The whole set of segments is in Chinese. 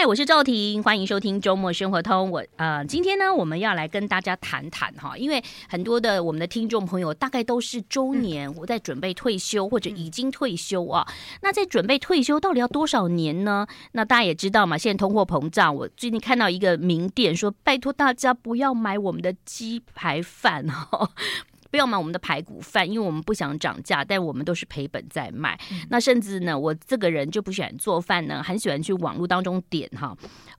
嗨，我是赵婷，欢迎收听周末生活通。我呃，今天呢，我们要来跟大家谈谈哈，因为很多的我们的听众朋友大概都是周年，我在准备退休或者已经退休啊。那在准备退休到底要多少年呢？那大家也知道嘛，现在通货膨胀，我最近看到一个名店说，拜托大家不要买我们的鸡排饭哈。不要买我们的排骨饭，因为我们不想涨价，但我们都是赔本在卖。嗯、那甚至呢，我这个人就不喜欢做饭呢，很喜欢去网络当中点哈，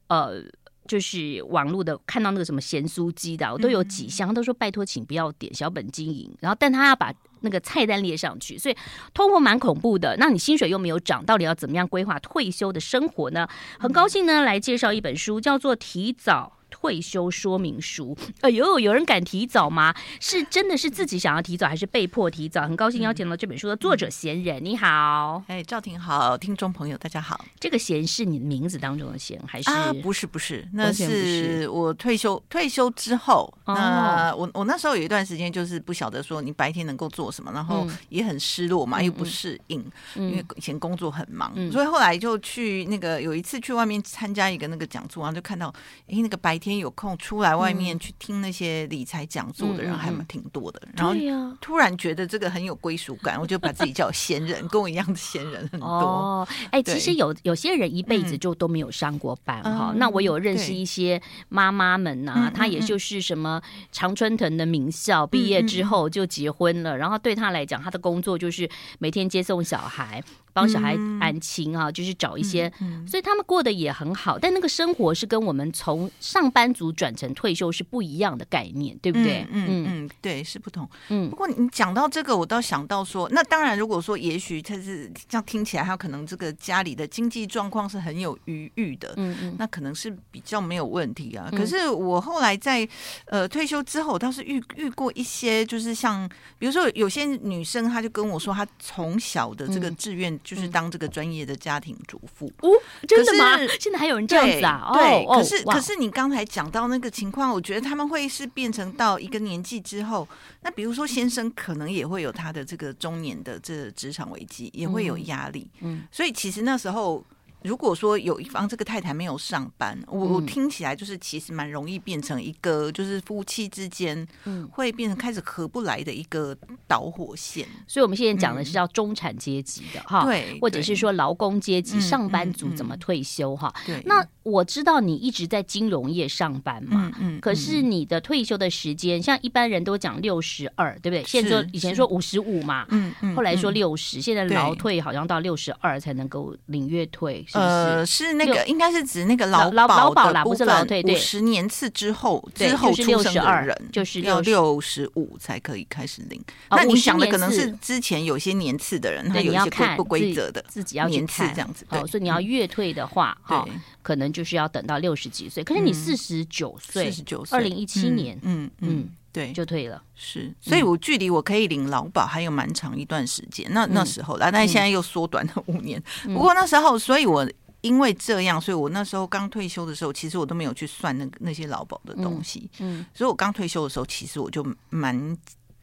呃，就是网络的看到那个什么咸酥鸡的，我都有几箱，都说拜托，请不要点，小本经营。然后，但他要把那个菜单列上去，所以通货蛮恐怖的。那你薪水又没有涨，到底要怎么样规划退休的生活呢？很高兴呢，来介绍一本书，叫做《提早》。退休说明书，哎呦，有人敢提早吗？是真的是自己想要提早，还是被迫提早？很高兴邀请到这本书的作者闲人，你好，哎，赵婷好，听众朋友大家好。这个闲是你的名字当中的闲，还是？啊，不是不是，那是我退休退休之后，那我我那时候有一段时间就是不晓得说你白天能够做什么，然后也很失落嘛，又不适应，因为以前工作很忙，所以后来就去那个有一次去外面参加一个那个讲座，然后就看到哎那个白天。天有空出来外面去听那些理财讲座的人还蛮挺多的，然后突然觉得这个很有归属感，我就把自己叫闲人，跟我一样的闲人很多。哦，哎，其实有有些人一辈子就都没有上过班哈。嗯、那我有认识一些妈妈们呐、啊，她也就是什么常春藤的名校毕业之后就结婚了，然后对她来讲，她的工作就是每天接送小孩。帮小孩安亲啊，嗯、就是找一些，嗯嗯、所以他们过得也很好。但那个生活是跟我们从上班族转成退休是不一样的概念，对不对？嗯嗯，嗯，对，是不同。嗯，不过你讲到这个，我倒想到说，那当然，如果说也许他是这样听起来，他可能这个家里的经济状况是很有余裕的，嗯嗯，那可能是比较没有问题啊。嗯、可是我后来在呃退休之后，我倒是遇遇过一些，就是像比如说有些女生，她就跟我说，她从小的这个志愿。就是当这个专业的家庭主妇哦，真的吗？现在还有人这样子啊？对，可是可是你刚才讲到那个情况，我觉得他们会是变成到一个年纪之后，那比如说先生可能也会有他的这个中年的这职场危机，也会有压力。嗯，所以其实那时候。如果说有一方这个太太没有上班，我我听起来就是其实蛮容易变成一个就是夫妻之间会变成开始合不来的一个导火线。所以我们现在讲的是叫中产阶级的哈，对，或者是说劳工阶级上班族怎么退休哈。对，那我知道你一直在金融业上班嘛，嗯，可是你的退休的时间，像一般人都讲六十二，对不对？现在说以前说五十五嘛，嗯嗯，后来说六十，现在劳退好像到六十二才能够领月退。呃，是那个，应该是指那个劳劳保啦，不是劳退。五十年次之后之后出生的人，就是要六十五才可以开始领。那你想的可能是之前有些年次的人，他有一些不不规则的自己要年次这样子。对，所以你要月退的话，哈，可能就是要等到六十几岁。可是你四十九岁，四十九岁，二零一七年，嗯嗯。对，就退了。是，所以我距离我可以领劳保还有蛮长一段时间。那那时候啦，但现在又缩短了五年。不过那时候，所以我因为这样，所以我那时候刚退休的时候，其实我都没有去算那个那些劳保的东西。嗯，所以我刚退休的时候，其实我就蛮。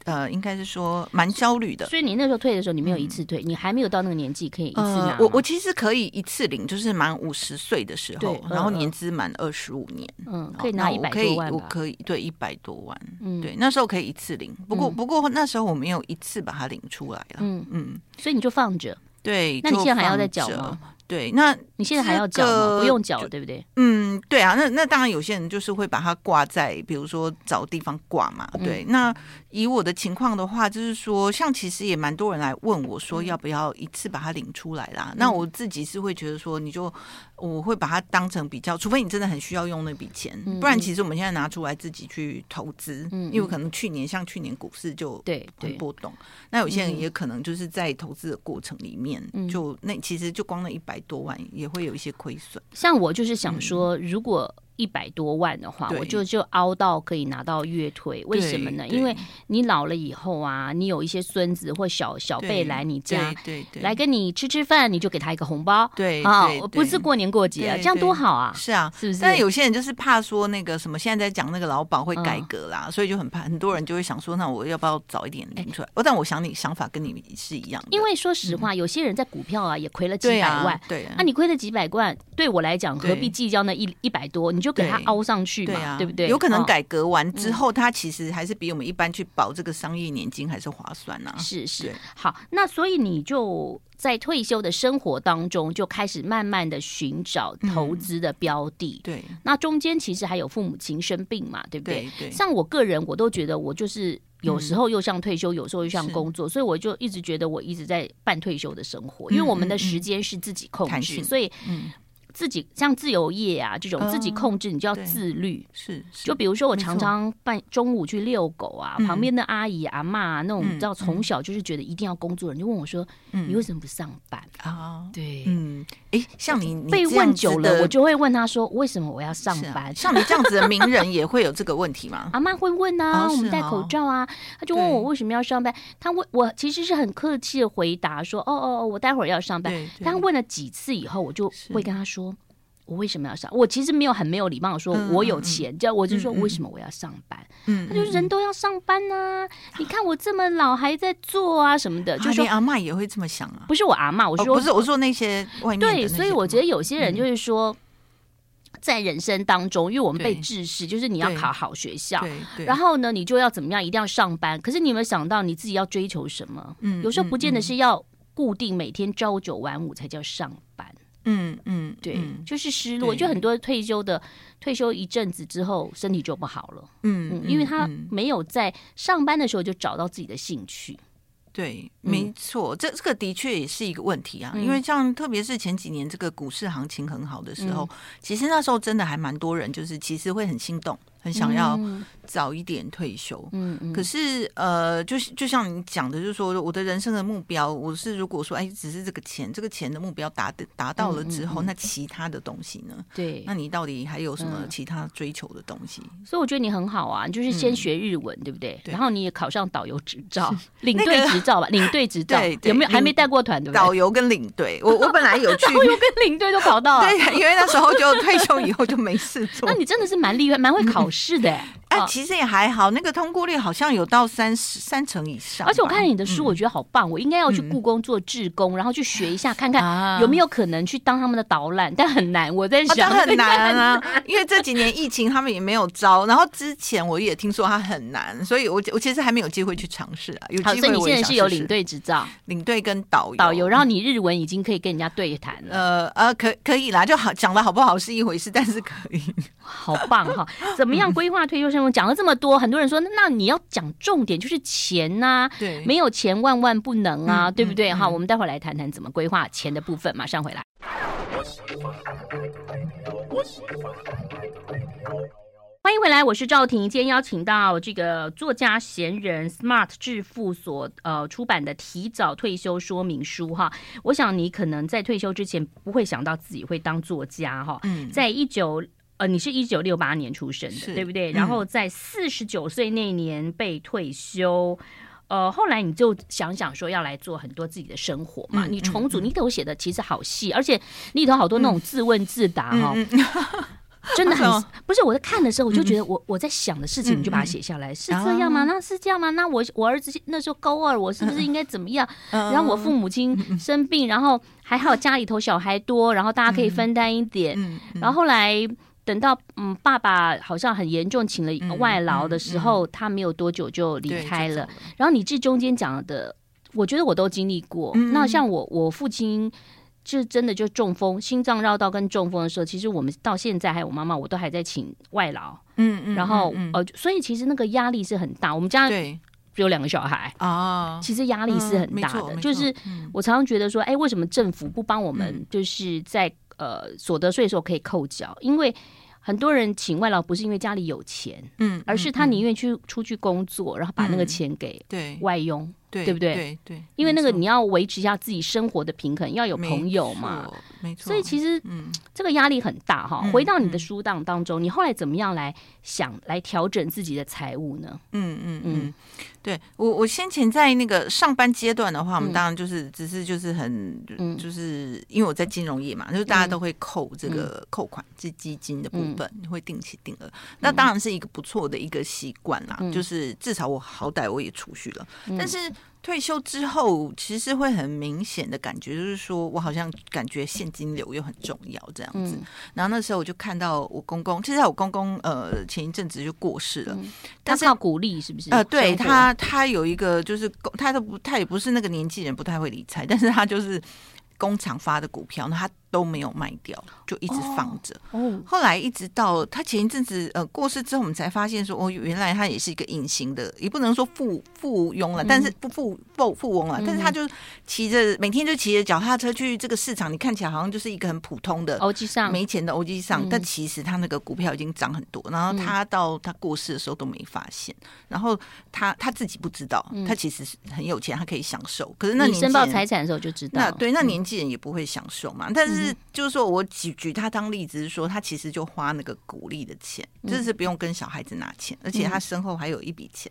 呃，应该是说蛮焦虑的，所以你那时候退的时候，你没有一次退，嗯、你还没有到那个年纪可以一次拿。我我其实可以一次领，就是满五十岁的时候，然后年资满二十五年，嗯，可以拿一百多万我可以，我可以对一百多万，嗯，对，那时候可以一次领，不过、嗯、不过那时候我没有一次把它领出来了，嗯嗯，所以你就放着，对，那你现在还要再缴吗？对，那你现在还要缴吗？不用缴，对不对？嗯，对啊，那那当然有些人就是会把它挂在，比如说找地方挂嘛。对，嗯、那以我的情况的话，就是说，像其实也蛮多人来问我说，要不要一次把它领出来啦？嗯、那我自己是会觉得说，你就我会把它当成比较，除非你真的很需要用那笔钱，嗯、不然其实我们现在拿出来自己去投资，嗯、因为可能去年像去年股市就对很波动，那有些人也可能就是在投资的过程里面，嗯、就那其实就光那一百。多万也会有一些亏损。像我就是想说，如果一百多万的话，我就就凹到可以拿到月退。为什么呢？因为你老了以后啊，你有一些孙子或小小辈来你家，对对，来跟你吃吃饭，你就给他一个红包，对啊，不是过年过节，这样多好啊！是啊，是不是？但有些人就是怕说那个什么，现在在讲那个劳保会改革啦，所以就很怕，很多人就会想说，那我要不要早一点领出来？哦，但我想你想法跟你是一样的，因为说实话，有些人在股票啊也亏了几百万，对，那你亏了几百万，对我来讲何必计较那一一百多？你就。就给它凹上去嘛，对，啊、对不对？有可能改革完之后，他、哦、其实还是比我们一般去保这个商业年金还是划算呢、啊。是是，好，那所以你就在退休的生活当中，就开始慢慢的寻找投资的标的。嗯、对，那中间其实还有父母亲生病嘛，对不对？对，对，像我个人，我都觉得我就是有时候又像退休，嗯、有时候又像工作，所以我就一直觉得我一直在半退休的生活，因为我们的时间是自己控制，所以嗯。自己像自由业啊这种自己控制，你就要自律。是，就比如说我常常半中午去遛狗啊，旁边的阿姨阿嬷那种，你知道从小就是觉得一定要工作人，就问我说：“你为什么不上班啊？”对，嗯，哎，像你被问久了，我就会问他说：“为什么我要上班？”像你这样子的名人也会有这个问题吗？阿妈会问啊，我们戴口罩啊，他就问我为什么要上班。他问我其实是很客气的回答说：“哦哦哦，我待会儿要上班。”他问了几次以后，我就会跟他说。我为什么要上？我其实没有很没有礼貌的说，我有钱，就、嗯、我就说为什么我要上班？嗯，他就人都要上班呐、啊，嗯、你看我这么老还在做啊什么的，就说阿妈也会这么想啊？不是我阿妈，我说、哦、不是，我说那些外面对，所以我觉得有些人就是说，在人生当中，因为我们被制式，就是你要考好学校，然后呢，你就要怎么样，一定要上班。可是你有没有想到你自己要追求什么？嗯，有时候不见得是要固定每天朝九晚五才叫上班。嗯嗯，对，就是失落，就很多退休的退休一阵子之后，身体就不好了。嗯，因为他没有在上班的时候就找到自己的兴趣。对，没错，这这个的确也是一个问题啊。因为像特别是前几年这个股市行情很好的时候，其实那时候真的还蛮多人，就是其实会很心动，很想要。早一点退休，嗯嗯，可是呃，就是就像你讲的，就是说我的人生的目标，我是如果说哎，只是这个钱，这个钱的目标达达到了之后，那其他的东西呢？对，那你到底还有什么其他追求的东西？所以我觉得你很好啊，就是先学日文，对不对？然后你也考上导游执照、领队执照吧？领队执照有没有？还没带过团对不对？导游跟领队，我我本来有去，导游跟领队都考到了，对，因为那时候就退休以后就没事做。那你真的是蛮厉害，蛮会考是的。哎，其实也还好，那个通过率好像有到三十三成以上。而且我看你的书，我觉得好棒，我应该要去故宫做志工，然后去学一下，看看有没有可能去当他们的导览。但很难，我在想很难啊，因为这几年疫情，他们也没有招。然后之前我也听说他很难，所以我我其实还没有机会去尝试啊。有机会，你现在是有领队执照，领队跟导游，导游，然后你日文已经可以跟人家对谈了。呃呃，可可以啦，就好讲的好不好是一回事，但是可以。好棒哈！怎么样规划退休生活？讲了这么多，很多人说，那你要讲重点就是钱呐，对，没有钱万万不能啊，对不对？哈，我们待会儿来谈谈怎么规划钱的部分，马上回来。欢迎回来，我是赵婷。今天邀请到这个作家闲人 Smart 致富所呃出版的《提早退休说明书》哈。我想你可能在退休之前不会想到自己会当作家哈。嗯，在一九。呃，你是一九六八年出生的，对不对？然后在四十九岁那年被退休，嗯、呃，后来你就想想说要来做很多自己的生活嘛。嗯、你重组，嗯、你里头写的其实好细，而且你里头好多那种自问自答哈，嗯嗯、真的很 不是我在看的时候，我就觉得我我在想的事情，你就把它写下来，嗯、是这样吗？那是这样吗？那我我儿子那时候高二，我是不是应该怎么样？嗯、然后我父母亲生病，然后还好家里头小孩多，然后大家可以分担一点，嗯嗯、然后后来。等到嗯，爸爸好像很严重，请了外劳的时候，嗯嗯嗯、他没有多久就离开了。然后你这中间讲的，我觉得我都经历过。嗯、那像我，我父亲就真的就中风，心脏绕道跟中风的时候，其实我们到现在还有我妈妈，我都还在请外劳。嗯嗯。然后呃，所以其实那个压力是很大。我们家只有两个小孩啊，其实压力是很大的。就是我常常觉得说，哎，为什么政府不帮我们？就是在。呃，所得税的时候可以扣缴，因为很多人请外劳不是因为家里有钱，嗯，而是他宁愿去出去工作，然后把那个钱给对。外佣，对，对不对？对对，因为那个你要维持一下自己生活的平衡，要有朋友嘛，没错。所以其实，嗯，这个压力很大哈。回到你的书档当中，你后来怎么样来想来调整自己的财务呢？嗯嗯嗯，对我我先前在那个上班阶段的话，我们当然就是只是就是很，就是因为我在金融业嘛，就是大家都会扣这个扣款这基金的部分，会定期定额，那当然是一个不错的一个习惯啦，就是至少我好歹我也储蓄了，但是。退休之后，其实会很明显的感觉，就是说我好像感觉现金流又很重要这样子。嗯、然后那时候我就看到我公公，其实我公公呃前一阵子就过世了，嗯、但是他靠股利是不是？呃，对他，他有一个就是他都不，他也不是那个年纪人，不太会理财，但是他就是工厂发的股票，那他。都没有卖掉，就一直放着。哦，后来一直到他前一阵子呃过世之后，我们才发现说，哦，原来他也是一个隐形的，也不能说富富翁了，但是不富不富翁了。但是他就骑着每天就骑着脚踏车去这个市场，你看起来好像就是一个很普通的欧吉桑没钱的欧吉桑，但其实他那个股票已经涨很多。然后他到他过世的时候都没发现，然后他他自己不知道，他其实是很有钱，他可以享受。可是那你申报财产的时候就知道，那对那年纪人也不会享受嘛，但是。就是说我举举他当例子，是说他其实就花那个鼓励的钱，就是不用跟小孩子拿钱，而且他身后还有一笔钱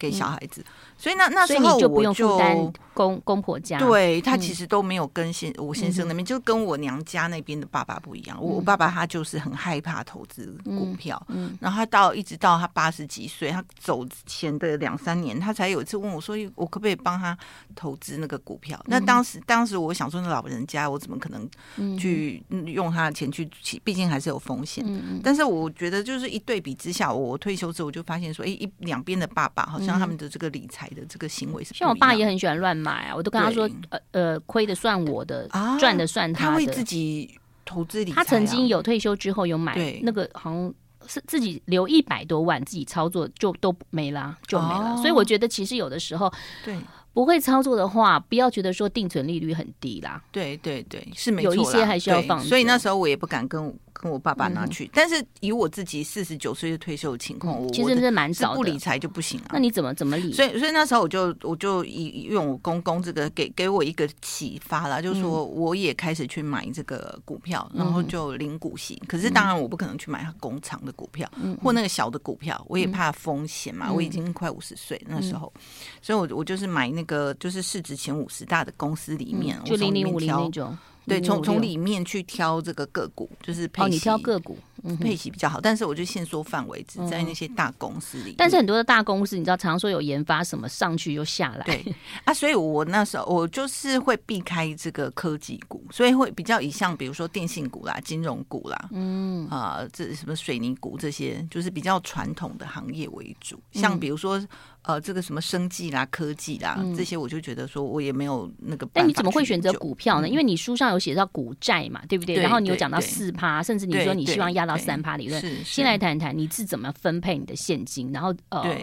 给小孩子。所以那那时候我就不用负担公公婆家，对他其实都没有跟先我先生那边，就跟我娘家那边的爸爸不一样。我我爸爸他就是很害怕投资股票，然后他到一直到他八十几岁，他走前的两三年，他才有一次问我说：“我可不可以帮他投资那个股票？”那当时当时我想说，那老人家我怎么可能去用他的钱去？毕竟还是有风险。但是我觉得就是一对比之下，我退休之后我就发现说：“哎，一两边的爸爸好像他们的这个理财。”的这个行为是像我爸也很喜欢乱买啊，我都跟他说，呃呃，亏的算我的，赚的算他的。他会自己投资理财。他曾经有退休之后有买那个，好像是自己留一百多万，自己操作就都没了，就没了。所以我觉得其实有的时候，对不会操作的话，不要觉得说定存利率很低啦。对对对，是没错，有一些还是要放。所以那时候我也不敢跟。跟我爸爸拿去，但是以我自己四十九岁的退休的情况，我其实是蛮早的，不理财就不行啊。那你怎么怎么理？所以所以那时候我就我就以用我公公这个给给我一个启发啦，就是说我也开始去买这个股票，然后就领股息。可是当然我不可能去买他工厂的股票或那个小的股票，我也怕风险嘛。我已经快五十岁那时候，所以我我就是买那个就是市值前五十大的公司里面，就零零五零那种。对，从从里面去挑这个个股，就是配息，哦，你挑个股，嗯、配息比较好。但是我就限缩范围，只在那些大公司里。但是很多的大公司，你知道，常常说有研发什么上去又下来。对啊，所以我那时候我就是会避开这个科技股，所以会比较以像比如说电信股啦、金融股啦，嗯啊，这什么水泥股这些，就是比较传统的行业为主。像比如说。呃，这个什么生计啦、科技啦，嗯、这些我就觉得说，我也没有那个。但你怎么会选择股票呢？嗯、因为你书上有写到股债嘛，对不对？对，然后你有讲到四趴，甚至你说你希望压到三趴理论。先来谈谈你是怎么分配你的现金，然后呃。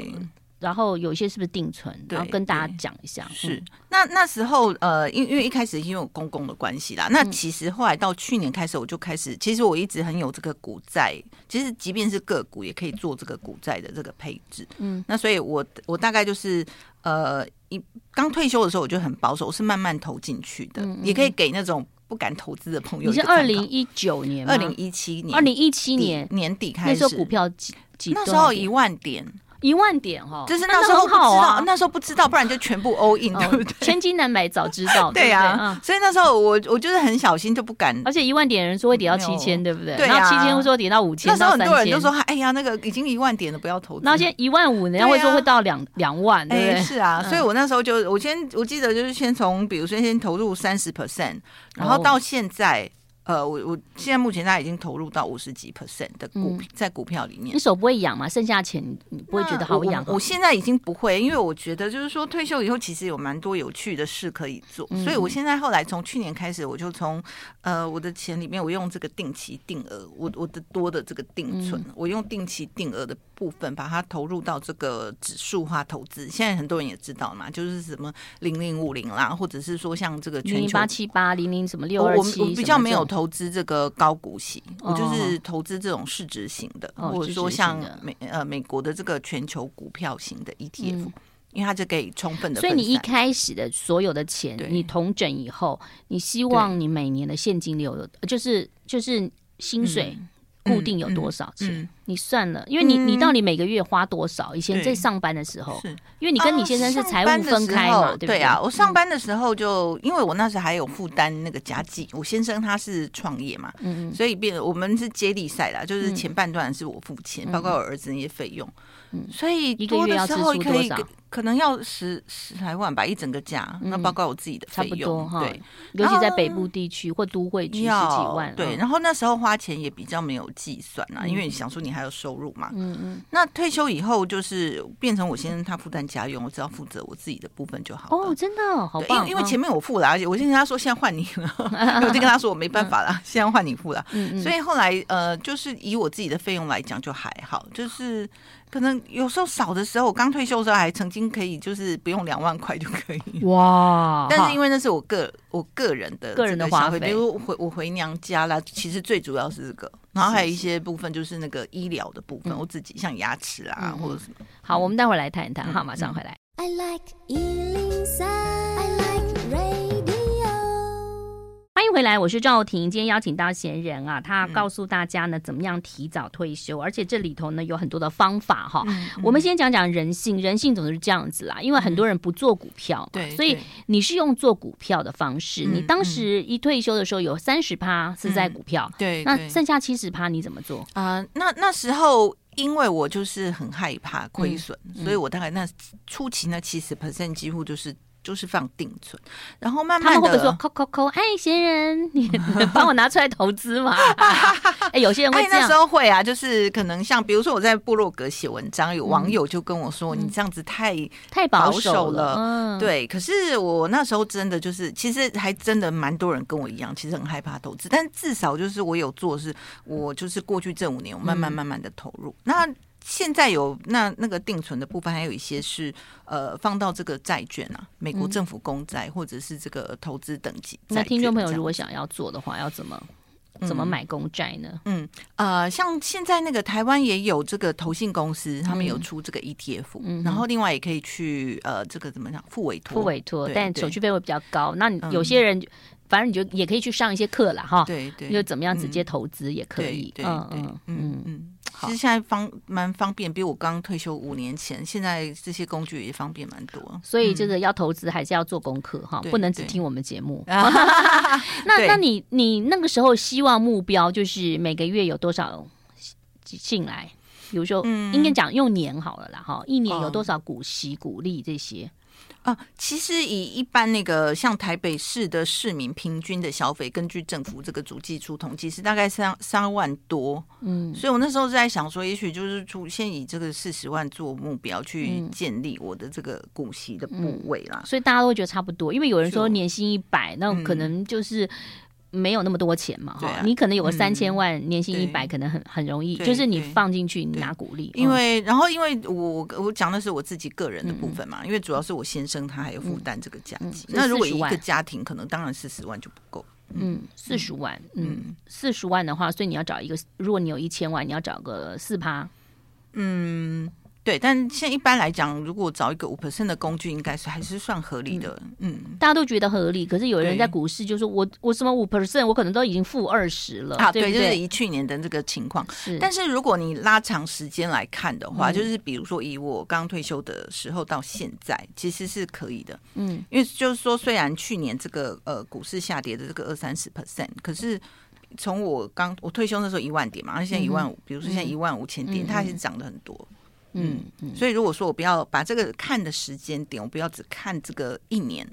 对然后有一些是不是定存？然后跟大家讲一下。是那那时候呃，因因为一开始因为有公公的关系啦，那其实后来到去年开始，我就开始，其实我一直很有这个股债，其实即便是个股也可以做这个股债的这个配置。嗯，那所以我我大概就是呃，一刚退休的时候我就很保守，我是慢慢投进去的，也可以给那种不敢投资的朋友。你是二零一九年，二零一七年，二零一七年年底开始，那时候股票几几那时候一万点。一万点哈，就是那时候不知道，那时候不知道，不然就全部 all in，对不对？千金难买早知道，对呀。所以那时候我我就是很小心，就不敢。而且一万点人说会跌到七千，对不对？然后七千会说跌到五千，那时候很多人都说，哎呀，那个已经一万点了，不要投资。然后现在一万五，人家会说会到两两万，对不对？是啊，所以我那时候就我先我记得就是先从，比如说先投入三十 percent，然后到现在。呃，我我现在目前他已经投入到五十几 percent 的股在股票里面。你手不会痒吗？剩下钱你不会觉得好痒？我现在已经不会，因为我觉得就是说退休以后其实有蛮多有趣的事可以做，所以我现在后来从去年开始，我就从呃我的钱里面，我用这个定期定额，我我的多的这个定存，我用定期定额的部分把它投入到这个指数化投资。现在很多人也知道嘛，就是什么零零五零啦，或者是说像这个全球八七八零零什么六二七，我比较没有投。投资这个高股息，我就是投资这种市值型的，或者说像美呃美国的这个全球股票型的 ETF，因为它就可以充分的。所以你一开始的所有的钱，你同整以后，你希望你每年的现金流有，就是就是薪水。嗯固定有多少钱？嗯嗯、你算了，因为你你到底每个月花多少？以前在上班的时候，是。因为你跟你先生是财务分开嘛，对不对？对？啊，我上班的时候就因为我那时候还有负担那个家计，我先生他是创业嘛，嗯，所以变我们是接力赛啦，就是前半段是我付钱，包括我儿子那些费用，嗯，所以多的时候可以。可能要十十来万吧，一整个家，那包括我自己的费用，对，尤其在北部地区或都会区十几万，对。然后那时候花钱也比较没有计算啊，因为你想说你还有收入嘛，嗯嗯。那退休以后就是变成我先生他负担家用，我只要负责我自己的部分就好哦，真的好棒，因为因为前面我付了，而且我先跟他说现在换你了，我就跟他说我没办法了，现在换你付了，所以后来呃，就是以我自己的费用来讲就还好，就是。可能有时候少的时候，我刚退休的时候还曾经可以，就是不用两万块就可以哇！但是因为那是我个我个人的个人的花费，比如回我回娘家啦，其实最主要是这个，然后还有一些部分就是那个医疗的部分，我自己像牙齿啊、嗯、或者什么。好，我们待会来谈一谈，好，马上回来。I like 欢迎回来，我是赵婷。今天邀请到闲人啊，他告诉大家呢，怎么样提早退休，而且这里头呢有很多的方法哈。我们先讲讲人性，人性总是这样子啦，因为很多人不做股票，对，所以你是用做股票的方式。你当时一退休的时候有三十趴是在股票，对，那剩下七十趴你怎么做啊？那那时候因为我就是很害怕亏损，所以我大概那初期那七十 percent 几乎就是。就是放定存，然后慢慢的，他们会说扣扣扣？哎，闲人，你 帮我拿出来投资嘛？哎，有些人会这样。那时候会啊，就是可能像比如说我在部落格写文章，有网友就跟我说：“你这样子太太保守了。”嗯，对。可是我那时候真的就是，其实还真的蛮多人跟我一样，其实很害怕投资，但至少就是我有做，是我就是过去这五年，我慢慢慢慢的投入。那现在有那那个定存的部分，还有一些是呃放到这个债券啊，美国政府公债或者是这个投资等级。那听众朋友如果想要做的话，要怎么怎么买公债呢？嗯呃，像现在那个台湾也有这个投信公司，他们有出这个 ETF，嗯，然后另外也可以去呃这个怎么讲付委托，付委托，但手续费会比较高。那有些人反正你就也可以去上一些课了哈，对对，就怎么样直接投资也可以，嗯嗯嗯嗯。其实现在方蛮方便，比我刚退休五年前，现在这些工具也方便蛮多。所以这个要投资还是要做功课哈，不能只听我们节目。那那你你那个时候希望目标就是每个月有多少进来？比如说，应该讲用年好了啦哈，一年有多少股息、股利这些？啊，其实以一般那个像台北市的市民平均的消费，根据政府这个主计处统计是大概三三万多，嗯，所以我那时候是在想说，也许就是出现以这个四十万做目标去建立我的这个股息的部位啦，嗯，所以大家都会觉得差不多，因为有人说年薪一百，那可能就是。没有那么多钱嘛，哈，你可能有个三千万，年薪一百，可能很很容易，就是你放进去，你拿股利。因为，然后因为我我讲的是我自己个人的部分嘛，因为主要是我先生他还有负担这个家计。那如果一个家庭可能当然四十万就不够，嗯，四十万，嗯，四十万的话，所以你要找一个，如果你有一千万，你要找个四趴，嗯。对，但现在一般来讲，如果找一个五 percent 的工具，应该是还是算合理的。嗯，大家都觉得合理，可是有人在股市就说我，我我什么五 percent，我可能都已经负二十了。啊，对，对，就是以去年的这个情况。是，但是如果你拉长时间来看的话，嗯、就是比如说以我刚退休的时候到现在，其实是可以的。嗯，因为就是说，虽然去年这个呃股市下跌的这个二三十 percent，可是从我刚我退休那时候一万点嘛，而现在一万五，嗯、比如说现在一万五千点，嗯、它还是涨了很多。嗯，所以如果说我不要把这个看的时间点，我不要只看这个一年，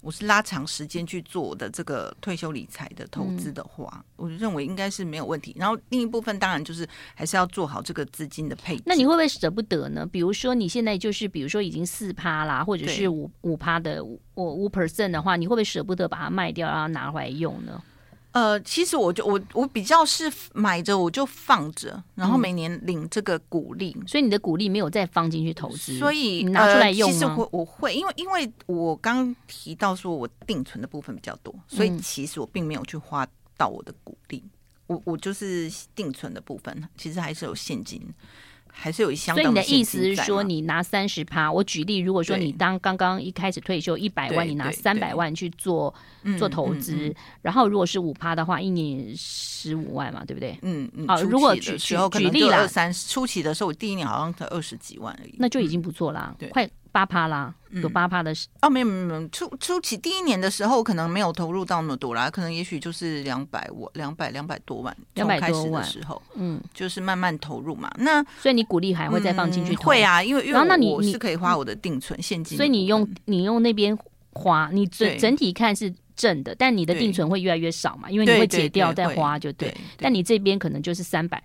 我是拉长时间去做我的这个退休理财的投资的话，嗯、我认为应该是没有问题。然后另一部分当然就是还是要做好这个资金的配置。那你会不会舍不得呢？比如说你现在就是比如说已经四趴啦，或者是五五趴的五五 percent 的话，你会不会舍不得把它卖掉，然后拿回来用呢？呃，其实我就我我比较是买着我就放着，然后每年领这个股利，嗯、所以你的股利没有再放进去投资，所以拿出来用？呃、其实我我会，因为因为我刚提到说我定存的部分比较多，所以其实我并没有去花到我的股利，我我就是定存的部分，其实还是有现金。还是有一相当的。所以你的意思是说，你拿三十趴？我举例，如果说你当刚刚一开始退休一百万，你拿三百万去做做投资，然后如果是五趴的话，一年十五万嘛，对不对？嗯嗯。啊，如果举举举例了，三初期的时候，我第一年好像才二十几万而已，那就已经不错啦，快。八趴啦，有八趴的、嗯、哦，没有没有没有，初初期第一年的时候，可能没有投入到那么多啦，可能也许就是两百万、两百两百多万，两百多万的时候，嗯，就是慢慢投入嘛。那所以你鼓励还会再放进去投、嗯？会啊，因为因为那你是可以花我的定存现金，所以你用你用那边花，你整整体看是正的，但你的定存会越来越少嘛，因为你会解掉再花就对。但你这边可能就是三百。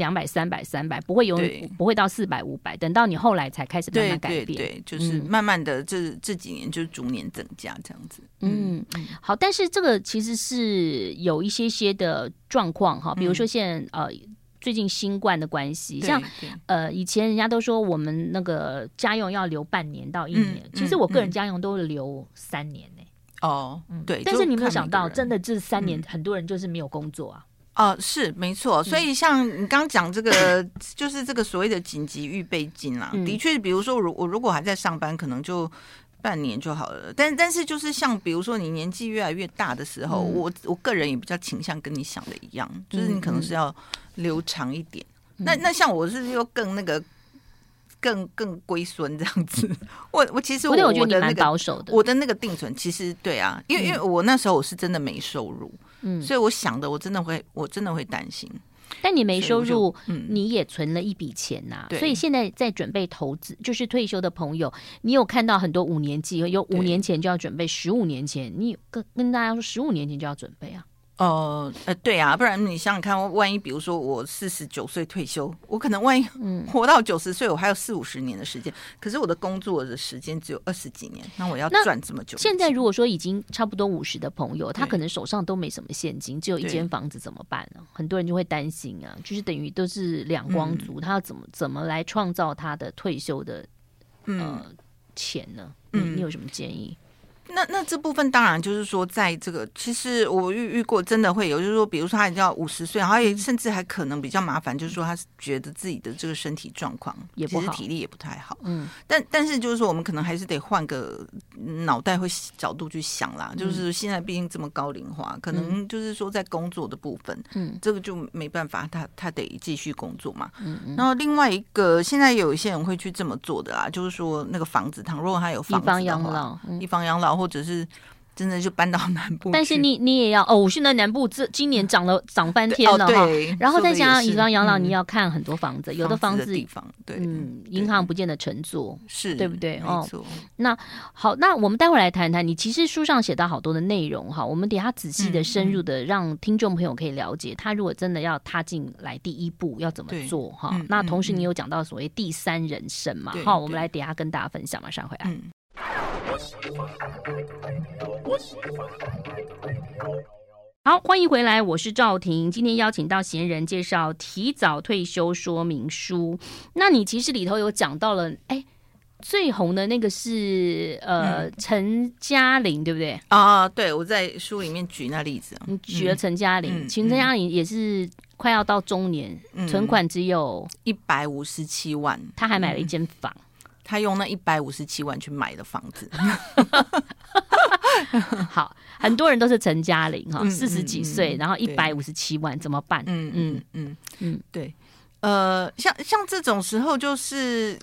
两百、三百、三百，不会有，不会到四百、五百，等到你后来才开始慢慢改变，对，对，对，就是慢慢的这、嗯、这几年就是逐年增加这样子。嗯，好，但是这个其实是有一些些的状况哈，比如说现在、嗯、呃最近新冠的关系，像呃以前人家都说我们那个家用要留半年到一年，嗯、其实我个人家用都留三年呢、欸。哦，对，但是你没有想到，真的这三年很多人就是没有工作啊。哦，是没错，所以像你刚刚讲这个，嗯、就是这个所谓的紧急预备金啦。嗯、的确，比如说，如我如果还在上班，可能就半年就好了。但但是，就是像比如说，你年纪越来越大的时候，嗯、我我个人也比较倾向跟你想的一样，就是你可能是要留长一点。嗯、那那像我是又更那个更更龟孙这样子。我我其实我我觉得你蛮保守的，我的那个定存其实对啊，因为因为我那时候我是真的没收入。嗯，所以我想的，我真的会，我真的会担心。但你没收入，嗯，你也存了一笔钱呐、啊。所以现在在准备投资，就是退休的朋友，你有看到很多五年计，有五年前就要准备，十五年前，你跟跟大家说，十五年前就要准备啊。呃呃，对啊，不然你想想看，万一比如说我四十九岁退休，我可能万一活到九十岁，我还有四五十年的时间，可是我的工作的时间只有二十几年，那我要赚这么久。现在如果说已经差不多五十的朋友，他可能手上都没什么现金，只有一间房子，怎么办呢？很多人就会担心啊，就是等于都是两光族，嗯、他要怎么怎么来创造他的退休的呃钱呢？嗯，你有什么建议？那那这部分当然就是说，在这个其实我遇遇过，真的会有，就是说，比如说他已经要五十岁，然后也甚至还可能比较麻烦，就是说他觉得自己的这个身体状况也不好，体力也不太好。嗯，但但是就是说，我们可能还是得换个脑袋会角度去想啦。就是现在毕竟这么高龄化，可能就是说在工作的部分，嗯，这个就没办法，他他得继续工作嘛。嗯嗯。然后另外一个，现在有一些人会去这么做的啦，就是说那个房子，倘若他有房子的话，以房养老，一方养老。或者是真的就搬到南部，但是你你也要哦。现在南部这今年涨了涨翻天了哈，然后再加上以上养老，你要看很多房子，有的房子地方对，嗯，银行不见得承做，是对不对？哦，那好，那我们待会来谈谈。你其实书上写到好多的内容哈，我们等下仔细的、深入的，让听众朋友可以了解，他如果真的要踏进来第一步要怎么做哈。那同时你有讲到所谓第三人生嘛？好，我们来等下跟大家分享，马上回来。好，欢迎回来，我是赵婷。今天邀请到娴人介绍提早退休说明书。那你其实里头有讲到了，哎，最红的那个是呃陈嘉玲，对不对？啊，对，我在书里面举那例子，你举了陈嘉玲，陈嘉玲也是快要到中年，嗯、存款只有一百五十七万，他还买了一间房。嗯他用那一百五十七万去买的房子，好，很多人都是陈嘉玲哈，四十几岁，然后一百五十七万怎么办？嗯嗯嗯嗯，对，呃，像像这种时候就是。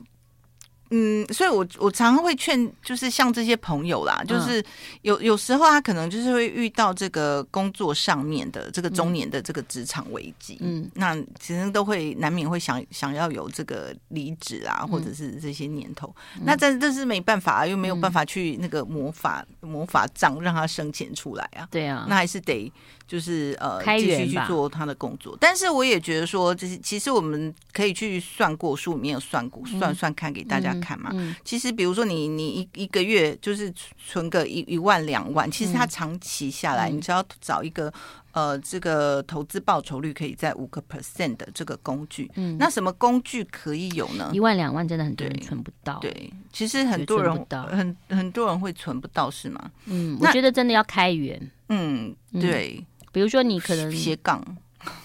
嗯，所以我，我我常常会劝，就是像这些朋友啦，就是有有时候他可能就是会遇到这个工作上面的这个中年的这个职场危机，嗯，那其实都会难免会想想要有这个离职啊，或者是这些念头。嗯、那这这是没办法啊，又没有办法去那个魔法、嗯、魔法杖让他生钱出来啊，对啊，那还是得。就是呃，继续去做他的工作，但是我也觉得说，就是其实我们可以去算过，书里面有算过，算算看给大家看嘛。嗯嗯、其实比如说你你一一个月就是存个一一万两万，其实它长期下来，嗯、你只要找一个呃这个投资报酬率可以在五个 percent 的这个工具，嗯，那什么工具可以有呢？一万两万真的很多人存不到，对，其实很多人很很多人会存不到，是吗？嗯，那我觉得真的要开源，嗯，对。比如说，你可能斜杠，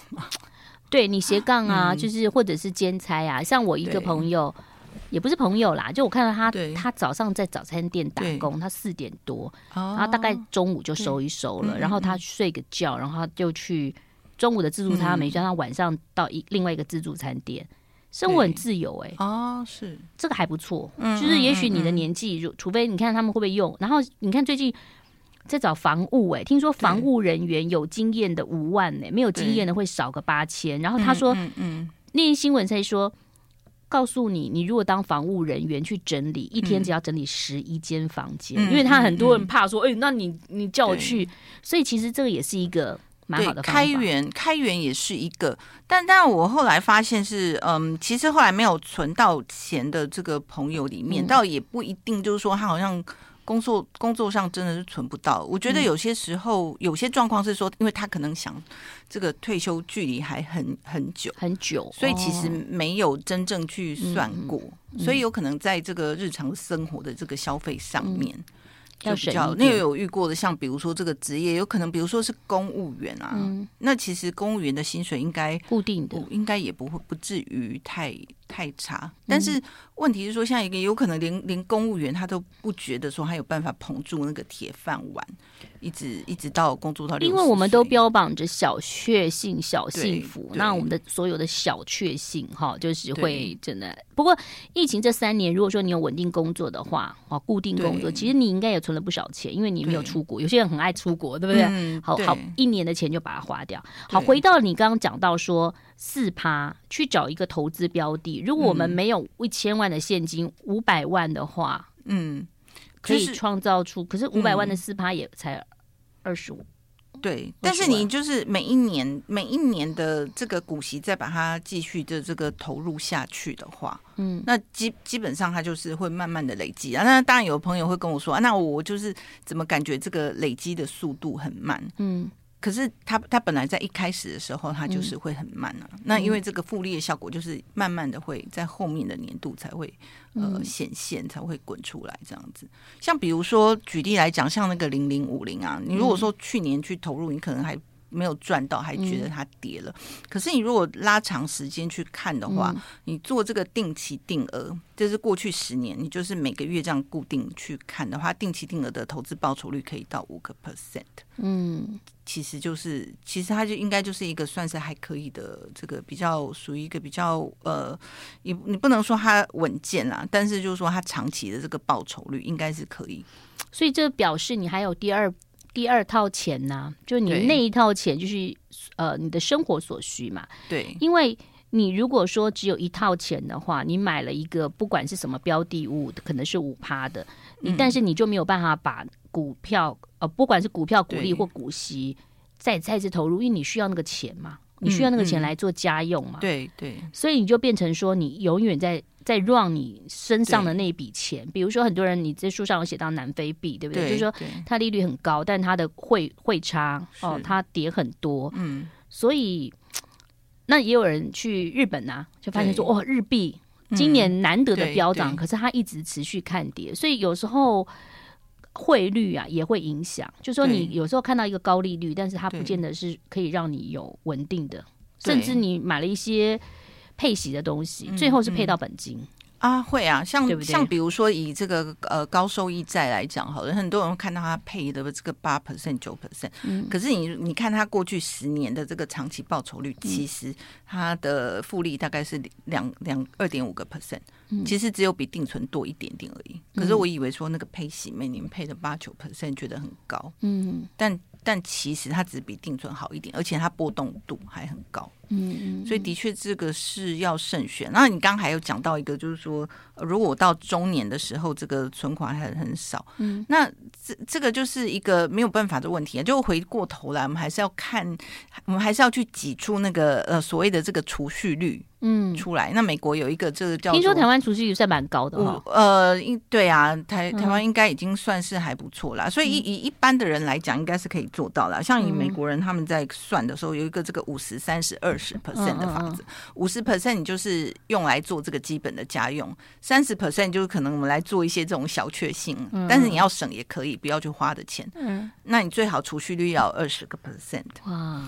对你斜杠啊，嗯、就是或者是兼差啊。像我一个朋友，也不是朋友啦，就我看到他，他早上在早餐店打工，他四点多，然后大概中午就收一收了，然后他睡个觉，然后他就去中午的自助餐没赚，他晚上到一另外一个自助餐店。生活很自由哎、欸，哦，是。这个还不错，嗯，就是也许你的年纪，如、嗯嗯、除非你看他们会不会用，然后你看最近在找房务哎、欸，听说房务人员有经验的五万呢、欸，没有经验的会少个八千，然后他说，嗯，嗯那些新闻才说，告诉你，你如果当房务人员去整理，一天只要整理十一间房间，嗯、因为他很多人怕说，哎、嗯嗯欸，那你你叫我去，所以其实这个也是一个。蛮好的开源，开源也是一个，但但我后来发现是，嗯，其实后来没有存到钱的这个朋友里面，嗯、倒也不一定就是说他好像工作工作上真的是存不到。我觉得有些时候、嗯、有些状况是说，因为他可能想这个退休距离还很很久很久，所以其实没有真正去算过，嗯、所以有可能在这个日常生活的这个消费上面。嗯。就比较那个有遇过的，像比如说这个职业，有可能比如说是公务员啊，嗯、那其实公务员的薪水应该固定的，应该也不会不至于太太差。但是问题是说，像一个有可能连连公务员他都不觉得说他有办法捧住那个铁饭碗。一直一直到工作到因为我们都标榜着小确幸、小幸福，那我们的所有的小确幸哈，就是会真的。不过疫情这三年，如果说你有稳定工作的话，哦，固定工作，其实你应该也存了不少钱，因为你没有出国。有些人很爱出国，对不对？嗯、好好，一年的钱就把它花掉。好，回到你刚刚讲到说四趴去找一个投资标的，如果我们没有一千万的现金，五百万的话，嗯，可以创造出，可是五百万的四趴也才。二十五，对，但是你就是每一年每一年的这个股息，再把它继续的这个投入下去的话，嗯，那基基本上它就是会慢慢的累积啊。那当然有朋友会跟我说啊，那我就是怎么感觉这个累积的速度很慢，嗯。可是它它本来在一开始的时候，它就是会很慢啊。嗯、那因为这个复利的效果，就是慢慢的会在后面的年度才会呃显现，才会滚出来这样子。像比如说举例来讲，像那个零零五零啊，你如果说去年去投入，你可能还。没有赚到，还觉得它跌了。嗯、可是你如果拉长时间去看的话，嗯、你做这个定期定额，就是过去十年，你就是每个月这样固定去看的话，定期定额的投资报酬率可以到五个 percent。嗯，其实就是其实它就应该就是一个算是还可以的这个比较属于一个比较呃，你你不能说它稳健啦，但是就是说它长期的这个报酬率应该是可以。所以这表示你还有第二。第二套钱呐、啊，就你那一套钱就是呃你的生活所需嘛。对，因为你如果说只有一套钱的话，你买了一个不管是什么标的物，可能是五趴的，你、嗯、但是你就没有办法把股票呃不管是股票股利或股息再再次投入，因为你需要那个钱嘛，你需要那个钱来做家用嘛。对、嗯、对，对所以你就变成说你永远在。在 run 你身上的那笔钱，比如说很多人，你在书上有写到南非币，对不对？对就是说它利率很高，但它的汇汇差哦，它跌很多。嗯，所以那也有人去日本啊，就发现说，对哦，日币今年难得的飙涨，嗯、可是它一直持续看跌，所以有时候汇率啊也会影响。就是说你有时候看到一个高利率，但是它不见得是可以让你有稳定的，甚至你买了一些。配息的东西，最后是配到本金。嗯嗯啊，会啊，像像比如说以这个呃高收益债来讲，好了，很多人会看到它配的这个八 percent 九 percent，嗯，可是你你看它过去十年的这个长期报酬率，嗯、其实它的复利大概是两两二点五个 percent，其实只有比定存多一点点而已。可是我以为说那个配息每年配的八九 percent 觉得很高，嗯，但但其实它只比定存好一点，而且它波动度还很高。嗯，所以的确这个是要慎选。那你刚刚还有讲到一个，就是说，如果我到中年的时候，这个存款还很少，嗯，那这这个就是一个没有办法的问题啊。就回过头来，我们还是要看，我们还是要去挤出那个呃所谓的这个储蓄率。嗯，出来。那美国有一个这个叫，听说台湾储蓄率算蛮高的哈。呃，对啊，台台湾应该已经算是还不错啦。所以以以一般的人来讲，应该是可以做到啦。像以美国人他们在算的时候，有一个这个五十三十二十 percent 的法子。五十 percent 你就是用来做这个基本的家用，三十 percent 就是可能我们来做一些这种小确幸，但是你要省也可以，不要去花的钱。嗯，那你最好储蓄率要二十个 percent。哇。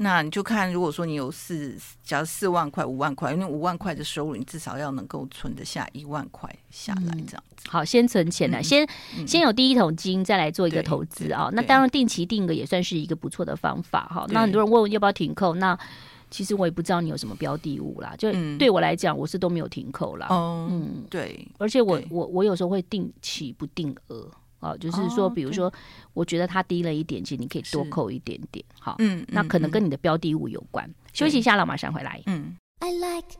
那你就看，如果说你有四，假如四万块、五万块，因为五万块的收入，你至少要能够存得下一万块下来，这样子。嗯、好，先存钱来，嗯、先、嗯、先有第一桶金，再来做一个投资啊。那当然，定期定额也算是一个不错的方法哈。那很多人问要不要停扣，那其实我也不知道你有什么标的物啦。就对我来讲，我是都没有停扣啦。嗯，嗯对。而且我我我有时候会定期不定额。哦，就是说，比如说，我觉得它低了一点，其实你可以多扣一点点，好，嗯，那可能跟你的标的物有关。休息一下了，马上回来。嗯。I like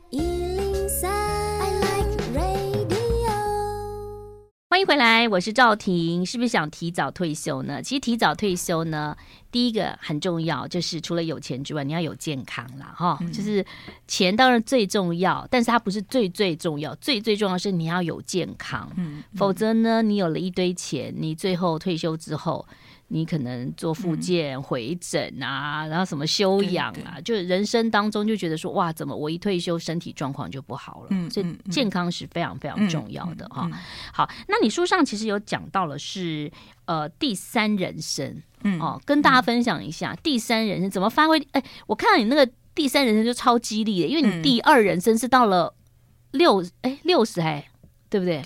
欢迎回来，我是赵婷。是不是想提早退休呢？其实提早退休呢，第一个很重要，就是除了有钱之外，你要有健康啦。哈、嗯。就是钱当然最重要，但是它不是最最重要，最最重要是你要有健康。嗯。否则呢，你有了一堆钱，你最后退休之后。你可能做复健、回诊啊，然后什么休养啊，就人生当中就觉得说，哇，怎么我一退休身体状况就不好了？所以健康是非常非常重要的哈。好，那你书上其实有讲到了是呃第三人生，嗯哦，跟大家分享一下第三人生怎么发挥。哎，我看到你那个第三人生就超激励的，因为你第二人生是到了六哎六十哎，对不对？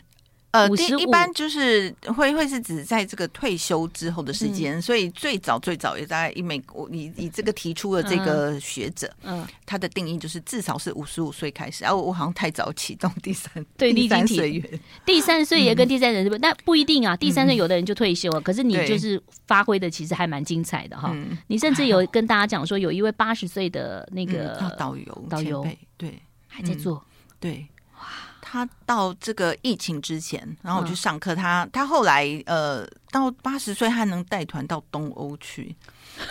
呃，第一般就是会会是指在这个退休之后的时间，嗯、所以最早最早也大概以美国以以这个提出的这个学者，嗯，他的定义就是至少是五十五岁开始。啊，我好像太早启动第三对第三岁元，第三岁也跟第三人是不？那不一定啊。第三岁有的人就退休了，嗯、可是你就是发挥的其实还蛮精彩的哈。嗯、你甚至有跟大家讲说，有一位八十岁的那个导游导游对还在做对。他到这个疫情之前，然后我去上课。他他后来呃，到八十岁还能带团到东欧去，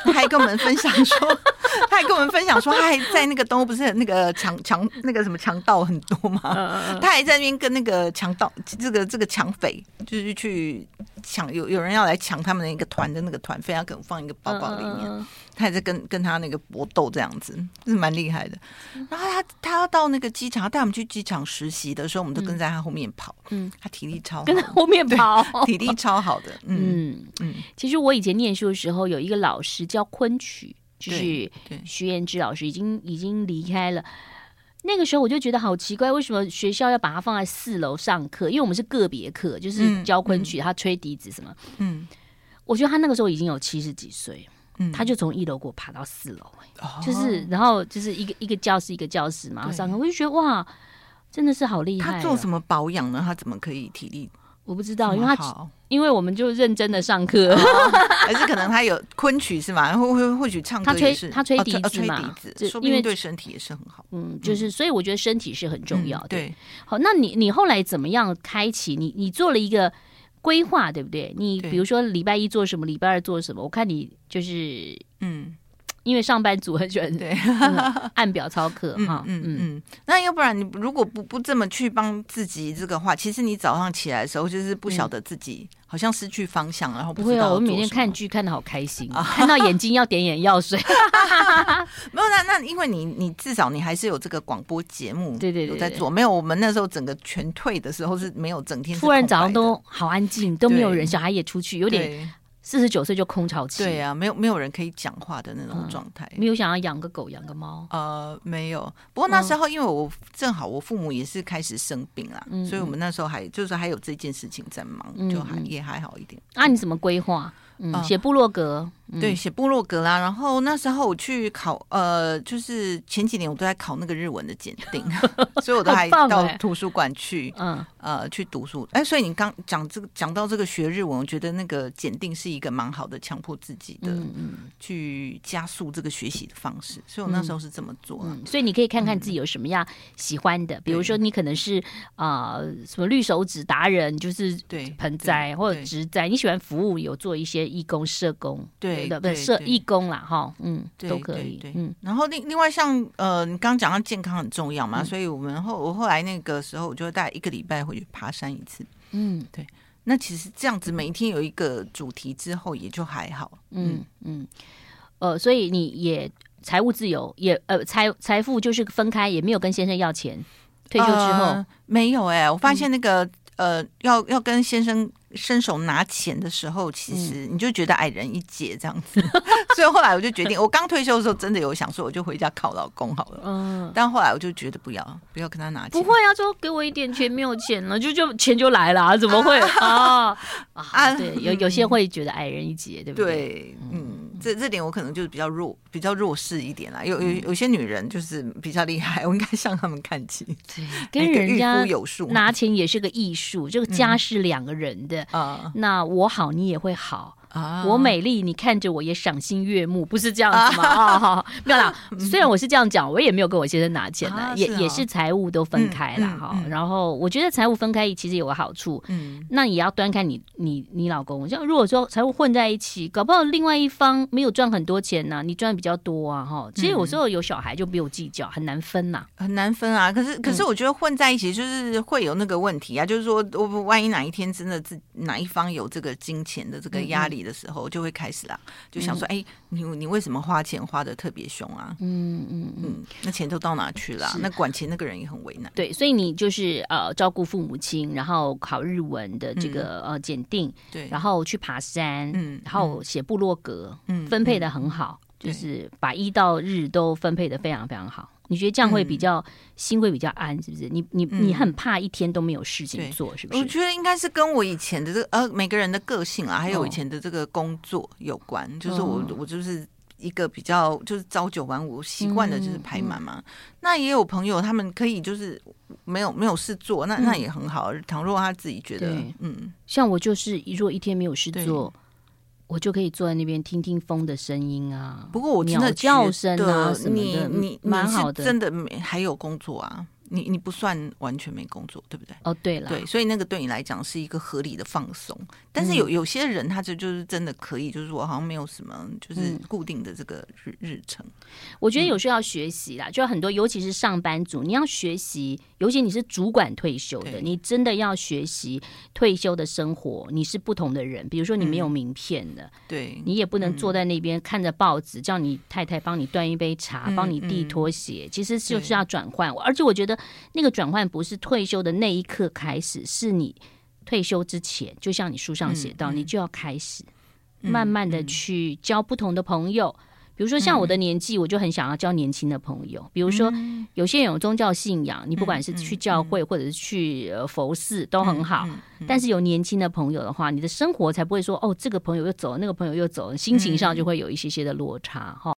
他还跟我们分享说，他还跟我们分享说，他还在那个东欧不是那个强强那个什么强盗很多吗？他还在那边跟那个强盗这个这个抢匪，就是去抢有有人要来抢他们的一个团的那个团费，他可能放一个包包里面。他还在跟跟他那个搏斗这样子，是蛮厉害的。然后他他要到那个机场，带我们去机场实习的时候，我们都跟在他后面跑。嗯，他体力超好，跟在后面跑，体力超好的。嗯嗯，嗯其实我以前念书的时候，有一个老师教昆曲，就是徐延之老师，已经已经离开了。那个时候我就觉得好奇怪，为什么学校要把它放在四楼上课？因为我们是个别课，就是教昆曲，嗯、他吹笛子什么。嗯，我觉得他那个时候已经有七十几岁。他就从一楼给我爬到四楼，欸，就是然后就是一个一个教室一个教室嘛上课，我就觉得哇，真的是好厉害。他做什么保养呢？他怎么可以体力？我不知道，因为他因为我们就认真的上课，还是可能他有昆曲是吗？或或或许唱歌也是他吹他吹笛子嘛，因为对身体也是很好。嗯，就是所以我觉得身体是很重要的。对，好，那你你后来怎么样开启？你你做了一个。规划对不对？你比如说礼拜一做什么，礼拜二做什么？我看你就是嗯。因为上班族很喜欢对按表操课哈，嗯嗯嗯，那要不然你如果不不这么去帮自己这个话，其实你早上起来的时候就是不晓得自己好像失去方向，然后不会啊，我每天看剧看的好开心，看到眼睛要点眼药水。没有那那因为你你至少你还是有这个广播节目，对对对，在做。没有我们那时候整个全退的时候是没有整天，突然早上都好安静，都没有人，小孩也出去，有点。四十九岁就空巢期，对啊，没有没有人可以讲话的那种状态，没有想要养个狗养个猫，呃，没有。不过那时候因为我正好我父母也是开始生病了，所以我们那时候还就是还有这件事情在忙，就还也还好一点。那你怎么规划？嗯，写部落格，对，写部落格啦。然后那时候我去考，呃，就是前几年我都在考那个日文的检定，所以我都还到图书馆去，嗯，呃，去读书。哎，所以你刚讲这个讲到这个学日文，我觉得那个检定是一个蛮好的强迫自己的，嗯，去加速这个学习的方式。所以我那时候是这么做。所以你可以看看自己有什么样喜欢的，比如说你可能是啊什么绿手指达人，就是对盆栽或者植栽，你喜欢服务，有做一些。义工、社工，对的，对社义工啦，哈，嗯，都可以，嗯。然后另另外像呃，你刚刚讲到健康很重要嘛，所以我们后我后来那个时候，我就大概一个礼拜回去爬山一次，嗯，对。那其实这样子每一天有一个主题之后，也就还好，嗯嗯。呃，所以你也财务自由，也呃财财富就是分开，也没有跟先生要钱。退休之后没有哎，我发现那个呃，要要跟先生。伸手拿钱的时候，其实你就觉得矮人一截这样子。所以后来我就决定，我刚退休的时候真的有想说，我就回家靠老公好了。嗯，但后来我就觉得不要，不要跟他拿钱。不会啊，说给我一点钱，没有钱了，就就钱就来了，怎么会 啊？啊，对，有有些会觉得矮人一截，对不对？对，嗯。这这点我可能就是比较弱，比较弱势一点啦。有有有些女人就是比较厉害，我应该向他们看齐。对，跟人家有数拿钱也是个艺术，这个家是两个人的啊。那我好，你也会好。啊，我美丽，你看着我也赏心悦目，不是这样子吗？啊，好，没有啦。虽然我是这样讲，我也没有跟我先生拿钱的，也也是财务都分开了哈。然后我觉得财务分开其实有个好处，嗯，那也要端看你你你老公。像如果说财务混在一起，搞不好另外一方没有赚很多钱呢，你赚比较多啊哈。其实有时候有小孩就不用计较，很难分呐，很难分啊。可是可是我觉得混在一起就是会有那个问题啊，就是说我万一哪一天真的自哪一方有这个金钱的这个压力的时候，就会开始啦，就想说，哎、嗯，你你为什么花钱花的特别凶啊？嗯嗯嗯，那钱都到哪去了？是那管钱那个人也很为难。对，所以你就是呃照顾父母亲，然后考日文的这个、嗯、呃检定，对，然后去爬山，嗯，然后写部落格，嗯，分配的很好，嗯、就是把一到日都分配的非常非常好。你觉得这样会比较、嗯、心会比较安，是不是？你你你很怕一天都没有事情做，是不是？我觉得应该是跟我以前的这个呃每个人的个性啊，还有以前的这个工作有关。哦、就是我我就是一个比较就是朝九晚五习惯的，就是排满嘛。嗯嗯、那也有朋友他们可以就是没有没有事做，那那也很好。嗯、倘若他自己觉得嗯，像我就是如果一天没有事做。我就可以坐在那边听听风的声音啊，不过我真的鸟叫声啊什么的，你你蛮好的，真的没还有工作啊。你你不算完全没工作，对不对？哦，对了，对，所以那个对你来讲是一个合理的放松。但是有有些人，他这就是真的可以，就是我好像没有什么，就是固定的这个日日程。我觉得有时候要学习啦，就很多，尤其是上班族，你要学习，尤其你是主管退休的，你真的要学习退休的生活。你是不同的人，比如说你没有名片的，对，你也不能坐在那边看着报纸，叫你太太帮你端一杯茶，帮你递拖鞋，其实就是要转换。而且我觉得。那个转换不是退休的那一刻开始，是你退休之前，就像你书上写到，你就要开始慢慢的去交不同的朋友。比如说像我的年纪，我就很想要交年轻的朋友。比如说有些人有宗教信仰，你不管是去教会或者是去佛寺都很好。但是有年轻的朋友的话，你的生活才不会说哦，这个朋友又走了，那个朋友又走了，心情上就会有一些些的落差哈。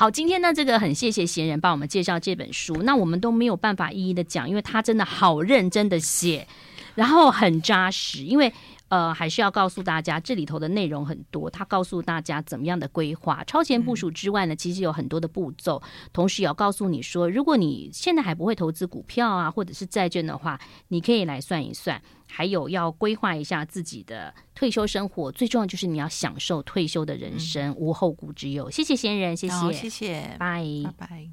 好，今天呢，这个很谢谢闲人帮我们介绍这本书。那我们都没有办法一一的讲，因为他真的好认真的写，然后很扎实。因为呃，还是要告诉大家，这里头的内容很多。他告诉大家怎么样的规划，超前部署之外呢，其实有很多的步骤。同时也要告诉你说，如果你现在还不会投资股票啊，或者是债券的话，你可以来算一算。还有要规划一下自己的退休生活，最重要就是你要享受退休的人生，嗯、无后顾之忧。谢谢仙人，谢谢，谢谢，拜拜拜。